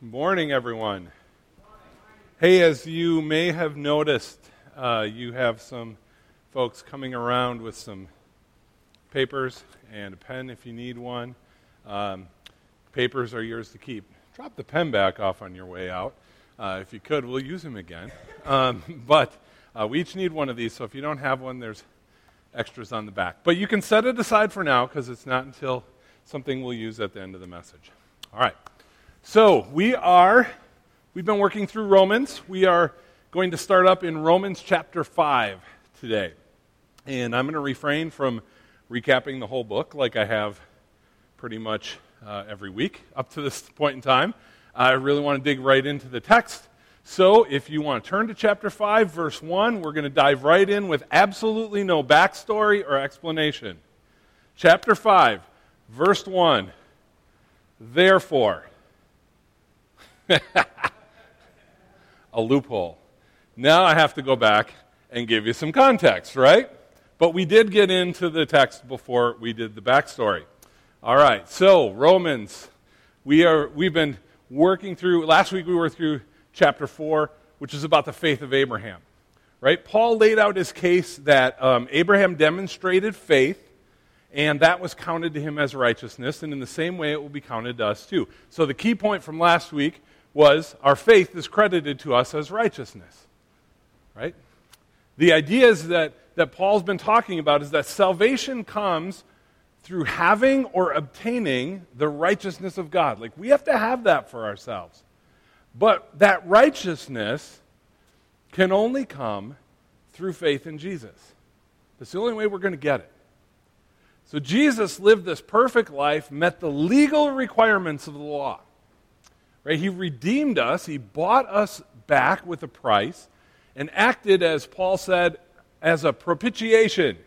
Good morning, everyone. Hey, as you may have noticed, uh, you have some folks coming around with some papers and a pen if you need one. Um, papers are yours to keep. Drop the pen back off on your way out. Uh, if you could, we'll use them again. Um, but uh, we each need one of these, so if you don't have one, there's extras on the back. But you can set it aside for now because it's not until something we'll use at the end of the message. All right. So we are, we've been working through Romans. We are going to start up in Romans chapter 5 today. And I'm going to refrain from recapping the whole book like I have pretty much uh, every week up to this point in time. I really want to dig right into the text. So if you want to turn to chapter 5, verse 1, we're going to dive right in with absolutely no backstory or explanation. Chapter 5, verse 1. Therefore, a loophole. Now I have to go back and give you some context, right? But we did get into the text before we did the backstory. All right, so Romans, we are, we've been working through, last week we were through chapter 4, which is about the faith of Abraham, right? Paul laid out his case that um, Abraham demonstrated faith, and that was counted to him as righteousness, and in the same way it will be counted to us too. So the key point from last week was our faith is credited to us as righteousness, right? The idea is that, that Paul's been talking about is that salvation comes through having or obtaining the righteousness of God. Like, we have to have that for ourselves. But that righteousness can only come through faith in Jesus. That's the only way we're going to get it. So, Jesus lived this perfect life, met the legal requirements of the law. Right? He redeemed us, He bought us back with a price, and acted, as Paul said, as a propitiation,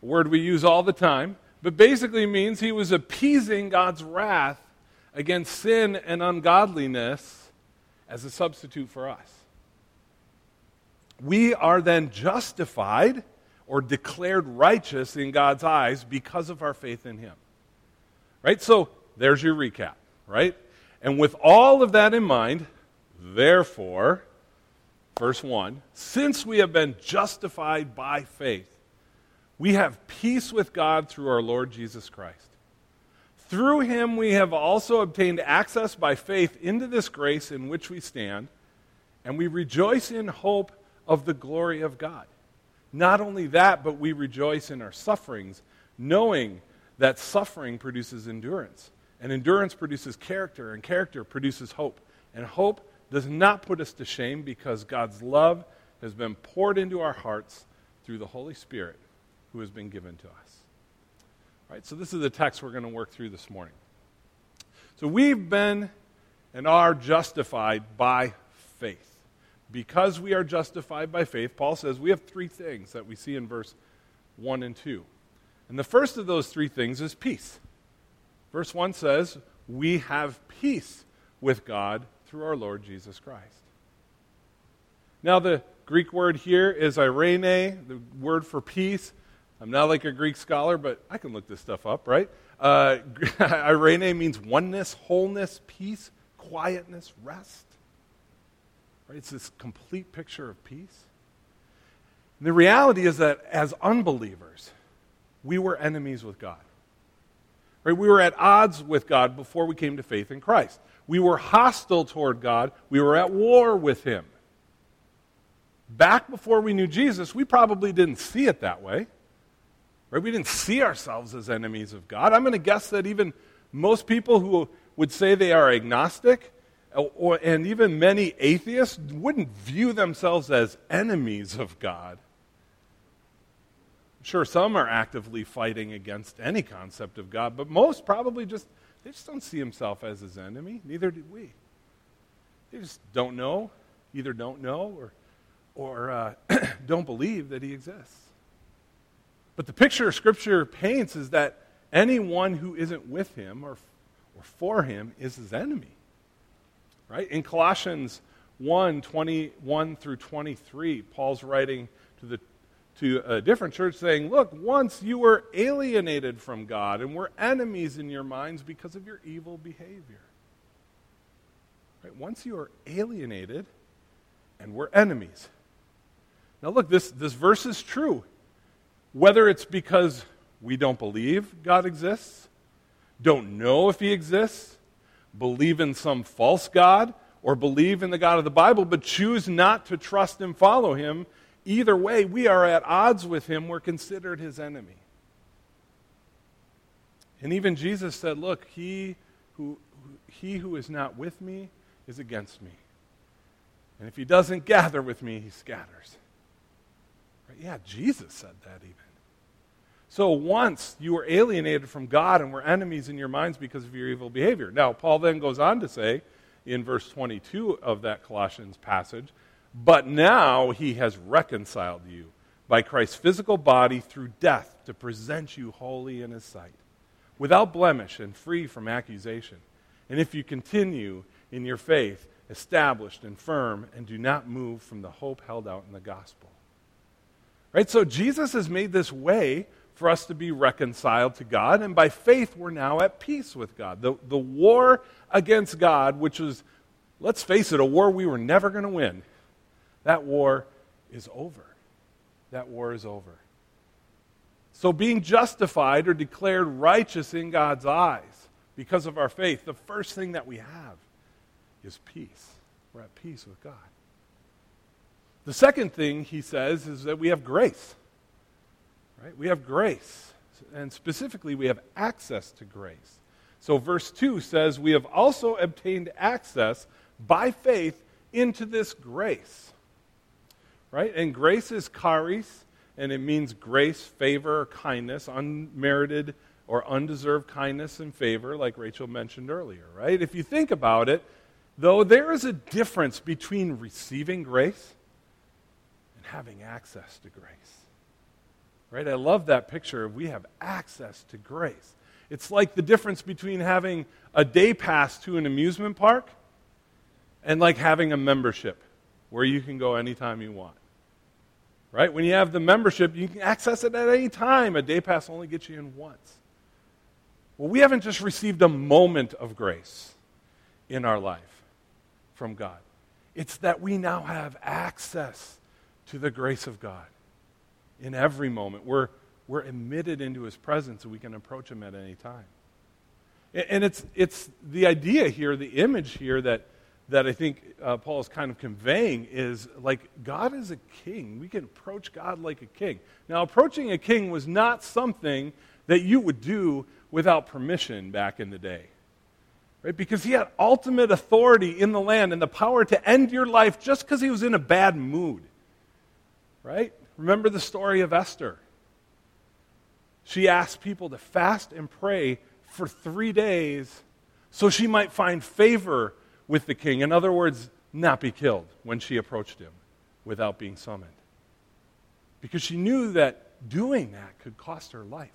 a word we use all the time, but basically means He was appeasing God's wrath against sin and ungodliness as a substitute for us. We are then justified or declared righteous in God's eyes because of our faith in Him. Right? So there's your recap, right? And with all of that in mind, therefore, verse 1 since we have been justified by faith, we have peace with God through our Lord Jesus Christ. Through him we have also obtained access by faith into this grace in which we stand, and we rejoice in hope of the glory of God. Not only that, but we rejoice in our sufferings, knowing that suffering produces endurance and endurance produces character, and character produces hope. And hope does not put us to shame because God's love has been poured into our hearts through the Holy Spirit who has been given to us. All right, so this is the text we're going to work through this morning. So we've been and are justified by faith. Because we are justified by faith, Paul says we have three things that we see in verse 1 and 2. And the first of those three things is peace. Verse 1 says, We have peace with God through our Lord Jesus Christ. Now, the Greek word here is eirene, the word for peace. I'm not like a Greek scholar, but I can look this stuff up, right? Uh, eirene means oneness, wholeness, peace, quietness, rest. Right? It's this complete picture of peace. And the reality is that as unbelievers, we were enemies with God. Right? We were at odds with God before we came to faith in Christ. We were hostile toward God. We were at war with Him. Back before we knew Jesus, we probably didn't see it that way. Right? We didn't see ourselves as enemies of God. I'm going to guess that even most people who would say they are agnostic, or, and even many atheists, wouldn't view themselves as enemies of God. Sure, some are actively fighting against any concept of God, but most probably just, they just don't see himself as his enemy. Neither do we. They just don't know, either don't know or, or uh, don't believe that he exists. But the picture Scripture paints is that anyone who isn't with him or, or for him is his enemy. Right? In Colossians 1 21 through 23, Paul's writing to the to a different church saying, Look, once you were alienated from God and were enemies in your minds because of your evil behavior. Right? Once you are alienated and we're enemies. Now, look, this, this verse is true. Whether it's because we don't believe God exists, don't know if He exists, believe in some false God, or believe in the God of the Bible, but choose not to trust and follow Him, either way, we are at odds with Him. We're considered His enemy. And even Jesus said, Look, he who, he who is not with me is against me. And if he doesn't gather with me, he scatters. Right? Yeah, Jesus said that even. So once you were alienated from God and were enemies in your minds because of your evil behavior. Now, Paul then goes on to say in verse 22 of that Colossians passage, but now he has reconciled you by Christ's physical body through death to present you holy in his sight, without blemish and free from accusation. And if you continue in your faith, established and firm, and do not move from the hope held out in the gospel. Right? So Jesus has made this way for us to be reconciled to God, and by faith, we're now at peace with God. The, the war against God, which was, let's face it, a war we were never going to win, that war is over. That war is over. So, being justified or declared righteous in God's eyes because of our faith, the first thing that we have is peace. We're at peace with God. The second thing he says is that we have grace. Right? We have grace. And specifically, we have access to grace. So, verse 2 says, We have also obtained access by faith into this grace. Right? And grace is charis, and it means grace, favor, or kindness, unmerited or undeserved kindness and favor, like Rachel mentioned earlier. Right? If you think about it, though, there is a difference between receiving grace and having access to grace. Right? I love that picture of we have access to grace. It's like the difference between having a day pass to an amusement park and like having a membership where you can go anytime you want. Right? When you have the membership, you can access it at any time. A day pass only gets you in once. Well, we haven't just received a moment of grace in our life from God, it's that we now have access to the grace of God in every moment. We're, we're admitted into his presence and we can approach him at any time. And it's, it's the idea here, the image here that, that I think uh, Paul is kind of conveying is like God is a king. We can approach God like a king. Now, approaching a king was not something that you would do without permission back in the day. Right? Because he had ultimate authority in the land and the power to end your life just because he was in a bad mood. Right? Remember the story of Esther. She asked people to fast and pray for three days so she might find favor with the king. In other words, not be killed when she approached him without being summoned. Because she knew that doing that could cost her life.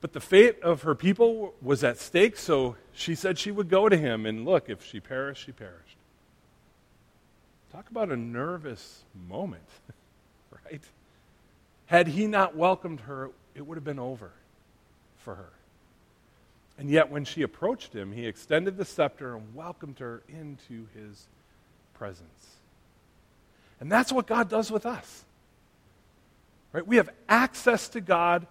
But the fate of her people was at stake, so she said she would go to him. And look, if she perished, she perished. Talk about a nervous moment, right? Had he not welcomed her, it would have been over for her. And yet, when she approached him, he extended the scepter and welcomed her into his presence. And that's what God does with us. Right? We have access to God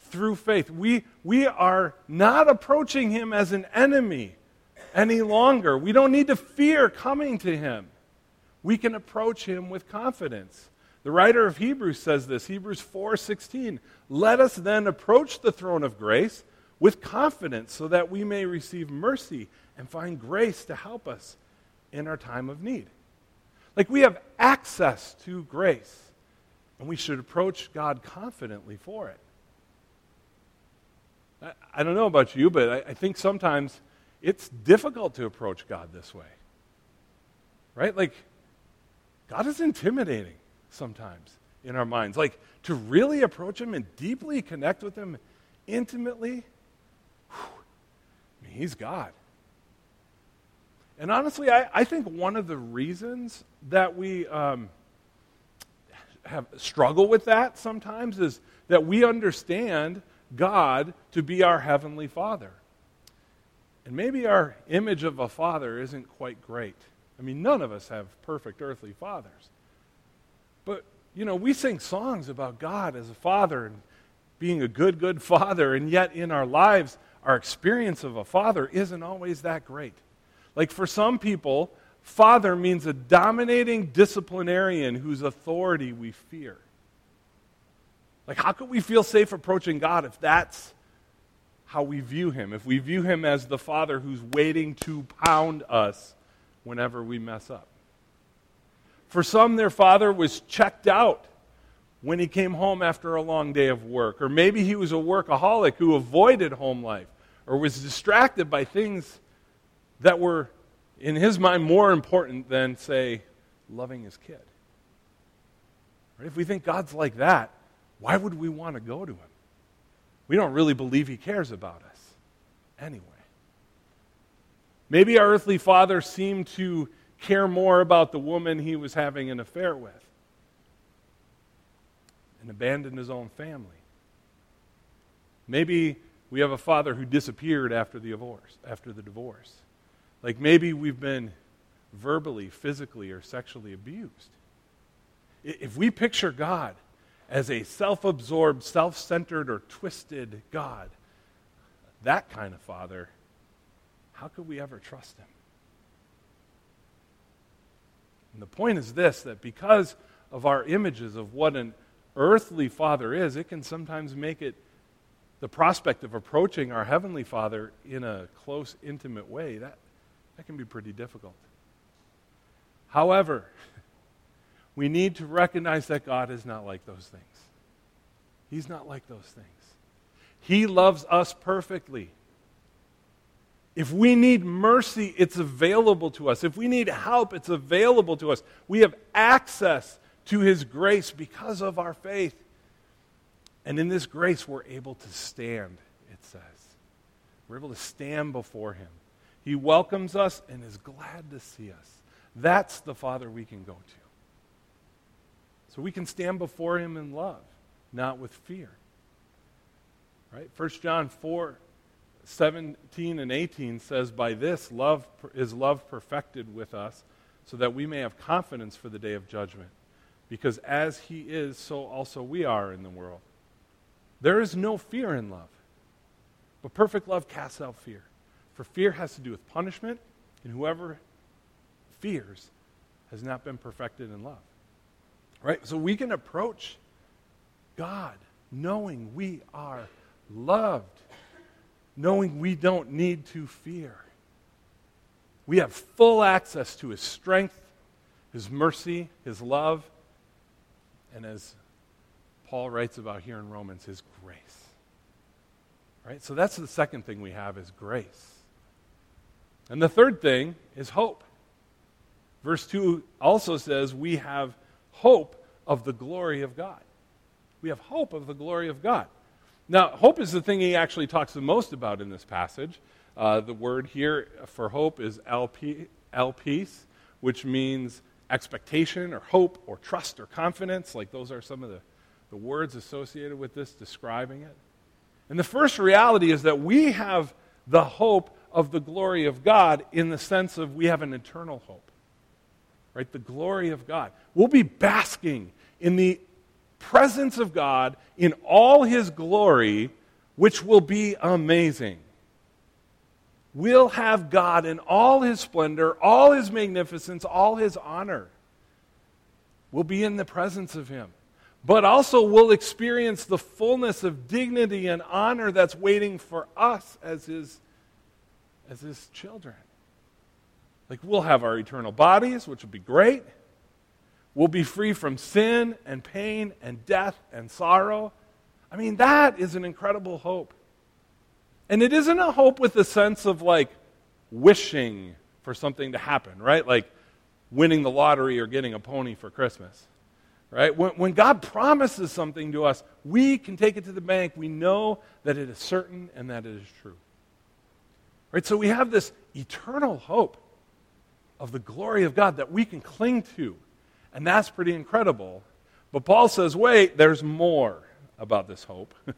through faith. We, we are not approaching him as an enemy any longer. We don't need to fear coming to him we can approach him with confidence. The writer of Hebrews says this, Hebrews 4:16, "Let us then approach the throne of grace with confidence so that we may receive mercy and find grace to help us in our time of need." Like we have access to grace, and we should approach God confidently for it. I, don't know about you, but I think sometimes it's difficult to approach God this way. Right? Like God is intimidating sometimes in our minds. Like to really approach Him and deeply connect with Him intimately, whew, I mean, He's God. And honestly, I, I, think one of the reasons that we um, have struggle with that sometimes is that we understand God to be our heavenly Father. And maybe our image of a father isn't quite great. I mean, none of us have perfect earthly fathers. But, you know, we sing songs about God as a father and being a good, good father, and yet in our lives, our experience of a father isn't always that great. Like for some people, father means a dominating disciplinarian whose authority we fear. Like, how could we feel safe approaching God if that's how we view him? If we view him as the father who's waiting to pound us whenever we mess up? For some, their father was checked out when he came home after a long day of work. Or maybe he was a workaholic who avoided home life or was distracted by things that were, in his mind, more important than, say, loving his kid. Right? If we think God's like that, why would we want to go to him? We don't really believe he cares about us anyway. Maybe our earthly father seemed to care more about the woman he was having an affair with and abandoned his own family. Maybe we have a father who disappeared after the divorce, after the divorce. Like maybe we've been verbally, physically, or sexually abused. If we picture God as a self absorbed, self centered, or twisted God, that kind of father, how could we ever trust him? And the point is this that because of our images of what an earthly father is, it can sometimes make it the prospect of approaching our Heavenly Father in a close, intimate way, that, that can be pretty difficult. However, we need to recognize that God is not like those things. He's not like those things. He loves us perfectly. If we need mercy, it's available to us. If we need help, it's available to us. We have access to His grace because of our faith. And in this grace, we're able to stand, it says. We're able to stand before Him. He welcomes us and is glad to see us. That's the Father we can go to. So we can stand before Him in love, not with fear. Right? 1 John 4 17 and 18 says, By this love is love perfected with us, so that we may have confidence for the day of judgment. Because as He is, so also we are in the world. There is no fear in love. But perfect love casts out fear. For fear has to do with punishment, and whoever fears has not been perfected in love. Right? So we can approach God knowing we are loved, knowing we don't need to fear. We have full access to His strength, His mercy, His love, and as Paul writes about here in Romans, his grace. Right? So that's the second thing we have is grace. And the third thing is hope. Verse 2 also says we have hope of the glory of God. We have hope of the glory of God. Now, hope is the thing he actually talks the most about in this passage. Uh, the word here for hope is elpis, which means expectation or hope or trust or confidence. Like those are some of the the words associated with this describing it. And the first reality is that we have the hope of the glory of God in the sense of we have an eternal hope. Right? The glory of God. We'll be basking in the presence of God in all his glory, which will be amazing. We'll have God in all his splendor, all his magnificence, all his honor. We'll be in the presence of him but also we'll experience the fullness of dignity and honor that's waiting for us as his, as his children. Like we'll have our eternal bodies, which will be great. We'll be free from sin and pain and death and sorrow. I mean, that is an incredible hope. And it isn't a hope with the sense of like wishing for something to happen, right? Like winning the lottery or getting a pony for Christmas. Right? When, when God promises something to us, we can take it to the bank. We know that it is certain and that it is true. Right? So we have this eternal hope of the glory of God that we can cling to. And that's pretty incredible. But Paul says, wait, there's more about this hope.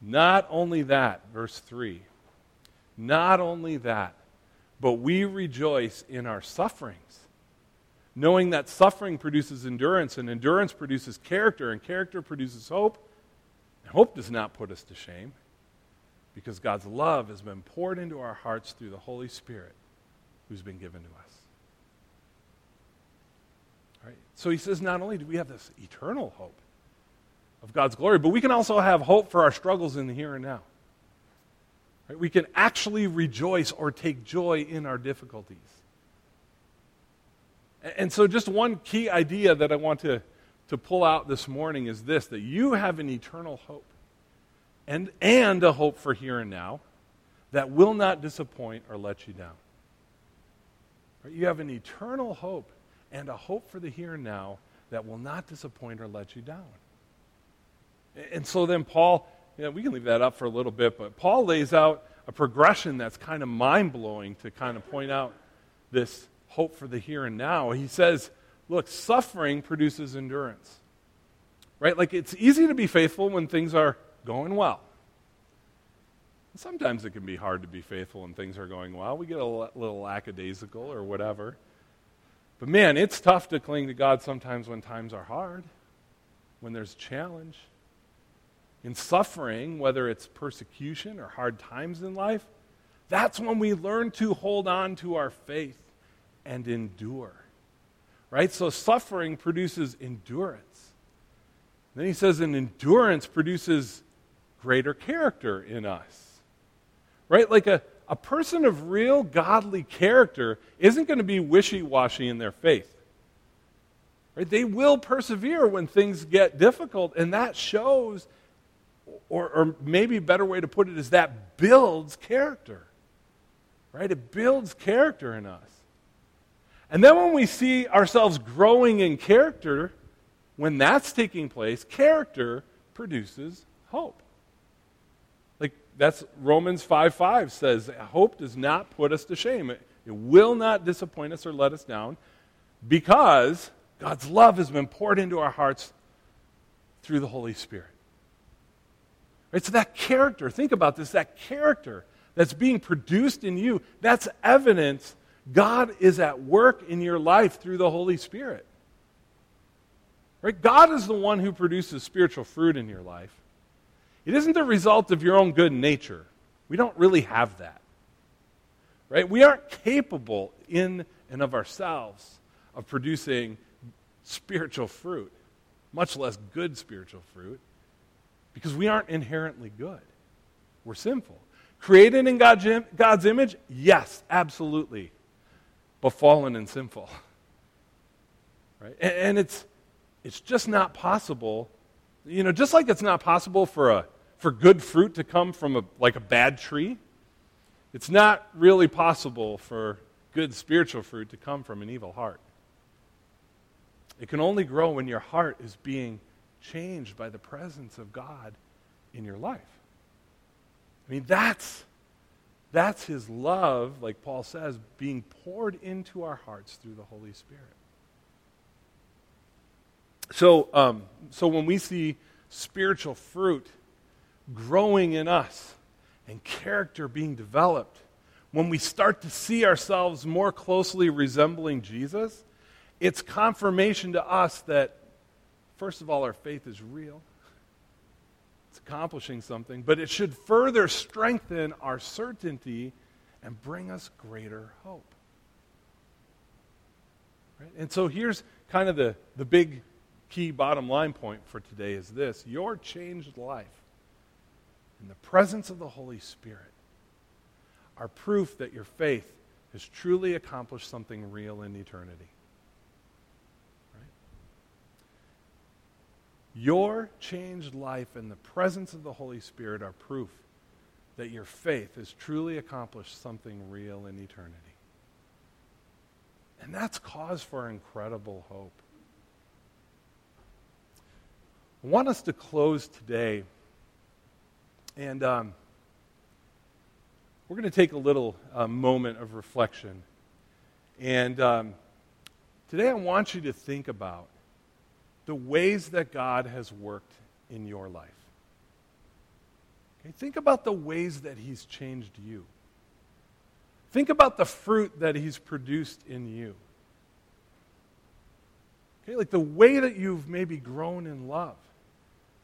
Not only that, verse 3. Not only that, but we rejoice in our sufferings, knowing that suffering produces endurance, and endurance produces character, and character produces hope. And hope does not put us to shame, because God's love has been poured into our hearts through the Holy Spirit who's been given to us. Right? So he says, not only do we have this eternal hope of God's glory, but we can also have hope for our struggles in the here and now. Right? We can actually rejoice or take joy in our difficulties. And so, just one key idea that I want to, to pull out this morning is this that you have an eternal hope and, and a hope for here and now that will not disappoint or let you down. You have an eternal hope and a hope for the here and now that will not disappoint or let you down. And so then Paul, we can leave that up for a little bit, but Paul lays out a progression that's kind of mind blowing to kind of point out this hope for the here and now. He says, look, suffering produces endurance. Right? Like it's easy to be faithful when things are going well. Sometimes it can be hard to be faithful when things are going well. We get a little lackadaisical or whatever. But man, it's tough to cling to God sometimes when times are hard, when there's challenge. In suffering, whether it's persecution or hard times in life, that's when we learn to hold on to our faith and endure. Right? So suffering produces endurance. Then he says, and endurance produces greater character in us. Right? Like a, a person of real godly character isn't going to be wishy washy in their faith. Right? They will persevere when things get difficult, and that shows, or, or maybe a better way to put it is that builds character. Right? It builds character in us. And then when we see ourselves growing in character, when that's taking place, character produces hope that's Romans 5 5 says, Hope does not put us to shame. It, it will not disappoint us or let us down because God's love has been poured into our hearts through the Holy Spirit. Right? So that character, think about this, that character that's being produced in you, that's evidence God is at work in your life through the Holy Spirit. Right? God is the one who produces spiritual fruit in your life. It isn't the result of your own good nature. We don't really have that. Right? We aren't capable in and of ourselves of producing spiritual fruit, much less good spiritual fruit, because we aren't inherently good. We're sinful. Created in God's image? Yes, absolutely. But fallen and sinful. Right? And it's, it's just not possible. You know, just like it's not possible for a for good fruit to come from a, like a bad tree. It's not really possible for good spiritual fruit to come from an evil heart. It can only grow when your heart is being changed by the presence of God in your life. I mean, that's, that's His love, like Paul says, being poured into our hearts through the Holy Spirit. So, um, so when we see spiritual fruit growing in us and character being developed, when we start to see ourselves more closely resembling Jesus, it's confirmation to us that, first of all, our faith is real. It's accomplishing something, but it should further strengthen our certainty and bring us greater hope. Right? And so here's kind of the, the big key bottom line point for today is this your changed life in the presence of the Holy Spirit are proof that your faith has truly accomplished something real in eternity. Right? Your changed life in the presence of the Holy Spirit are proof that your faith has truly accomplished something real in eternity. And that's cause for incredible hope. I want us to close today and um, we're going to take a little uh, moment of reflection. And um, today I want you to think about the ways that God has worked in your life. Okay, think about the ways that He's changed you. Think about the fruit that He's produced in you. Okay, like the way that you've maybe grown in love.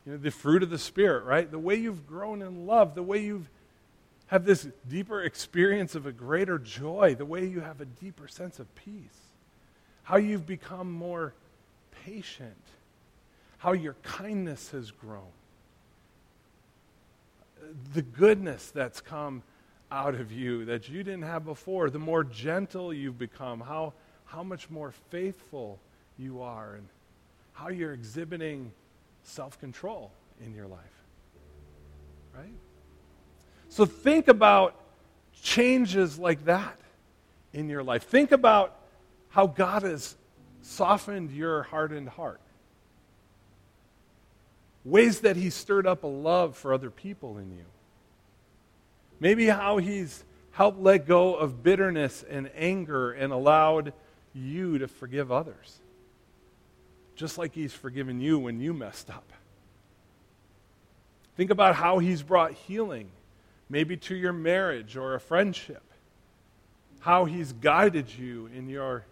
You know, the fruit of the Spirit, right? The way you've grown in love, the way you've have this deeper experience of a greater joy, the way you have a deeper sense of peace, how you've become more patient, how your kindness has grown, the goodness that's come out of you that you didn't have before, the more gentle you've become, how, how much more faithful you are, and how you're exhibiting self control in your life. Right? So think about changes like that in your life. Think about how God has softened your hardened heart. Ways that He stirred up a love for other people in you. Maybe how He's helped let go of bitterness and anger and allowed you to forgive others. Just like He's forgiven you when you messed up. Think about how He's brought healing maybe to your marriage or a friendship, how He's guided you in your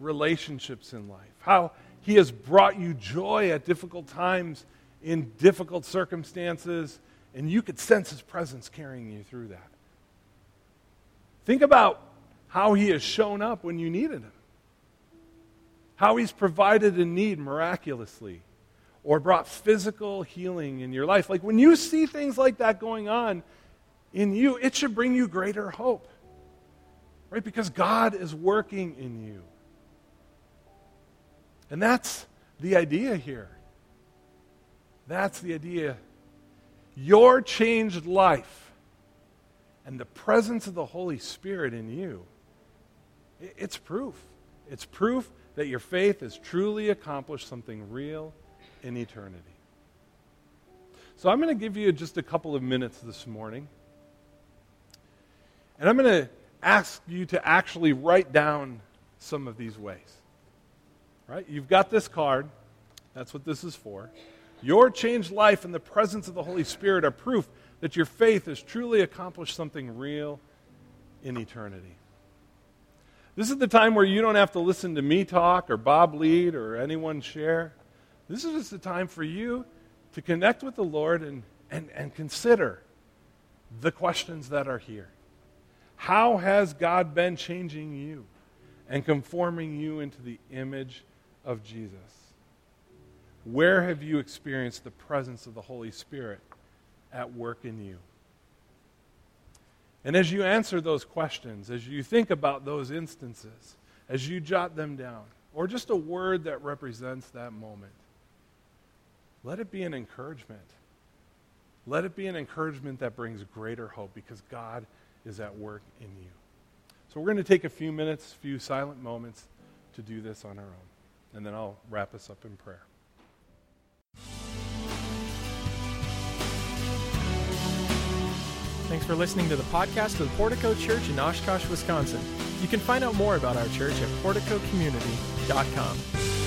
relationships in life, how He has brought you joy at difficult times in difficult circumstances, and you could sense His presence carrying you through that. Think about how He has shown up when you needed Him, how He's provided a need miraculously. Or brought physical healing in your life. Like when you see things like that going on, in you, it should bring you greater hope. Right? Because God is working in you. And that's the idea here. That's the idea. Your changed life and the presence of the Holy Spirit in you, it's proof. It's proof that your faith has truly accomplished something real in eternity. So I'm going to give you just a couple of minutes this morning and I'm going to ask you to actually write down some of these ways. Right? You've got this card. That's what this is for. Your changed life and the presence of the Holy Spirit are proof that your faith has truly accomplished something real in eternity. This is the time where you don't have to listen to me talk or Bob lead or anyone share. This is just the time for you to connect with the Lord and, and, and consider the questions that are here. How has God been changing you and conforming you into the image of Jesus? Where have you experienced the presence of the Holy Spirit at work in you? And as you answer those questions, as you think about those instances, as you jot them down, or just a word that represents that moment, let it be an encouragement. Let it be an encouragement that brings greater hope because God is at work in you. So we're going to take a few minutes, a few silent moments to do this on our own. And then I'll wrap us up in prayer. Thanks for listening to the podcast of the Portico Church in Oshkosh, Wisconsin. You can find out more about our church at porticocommunity.com.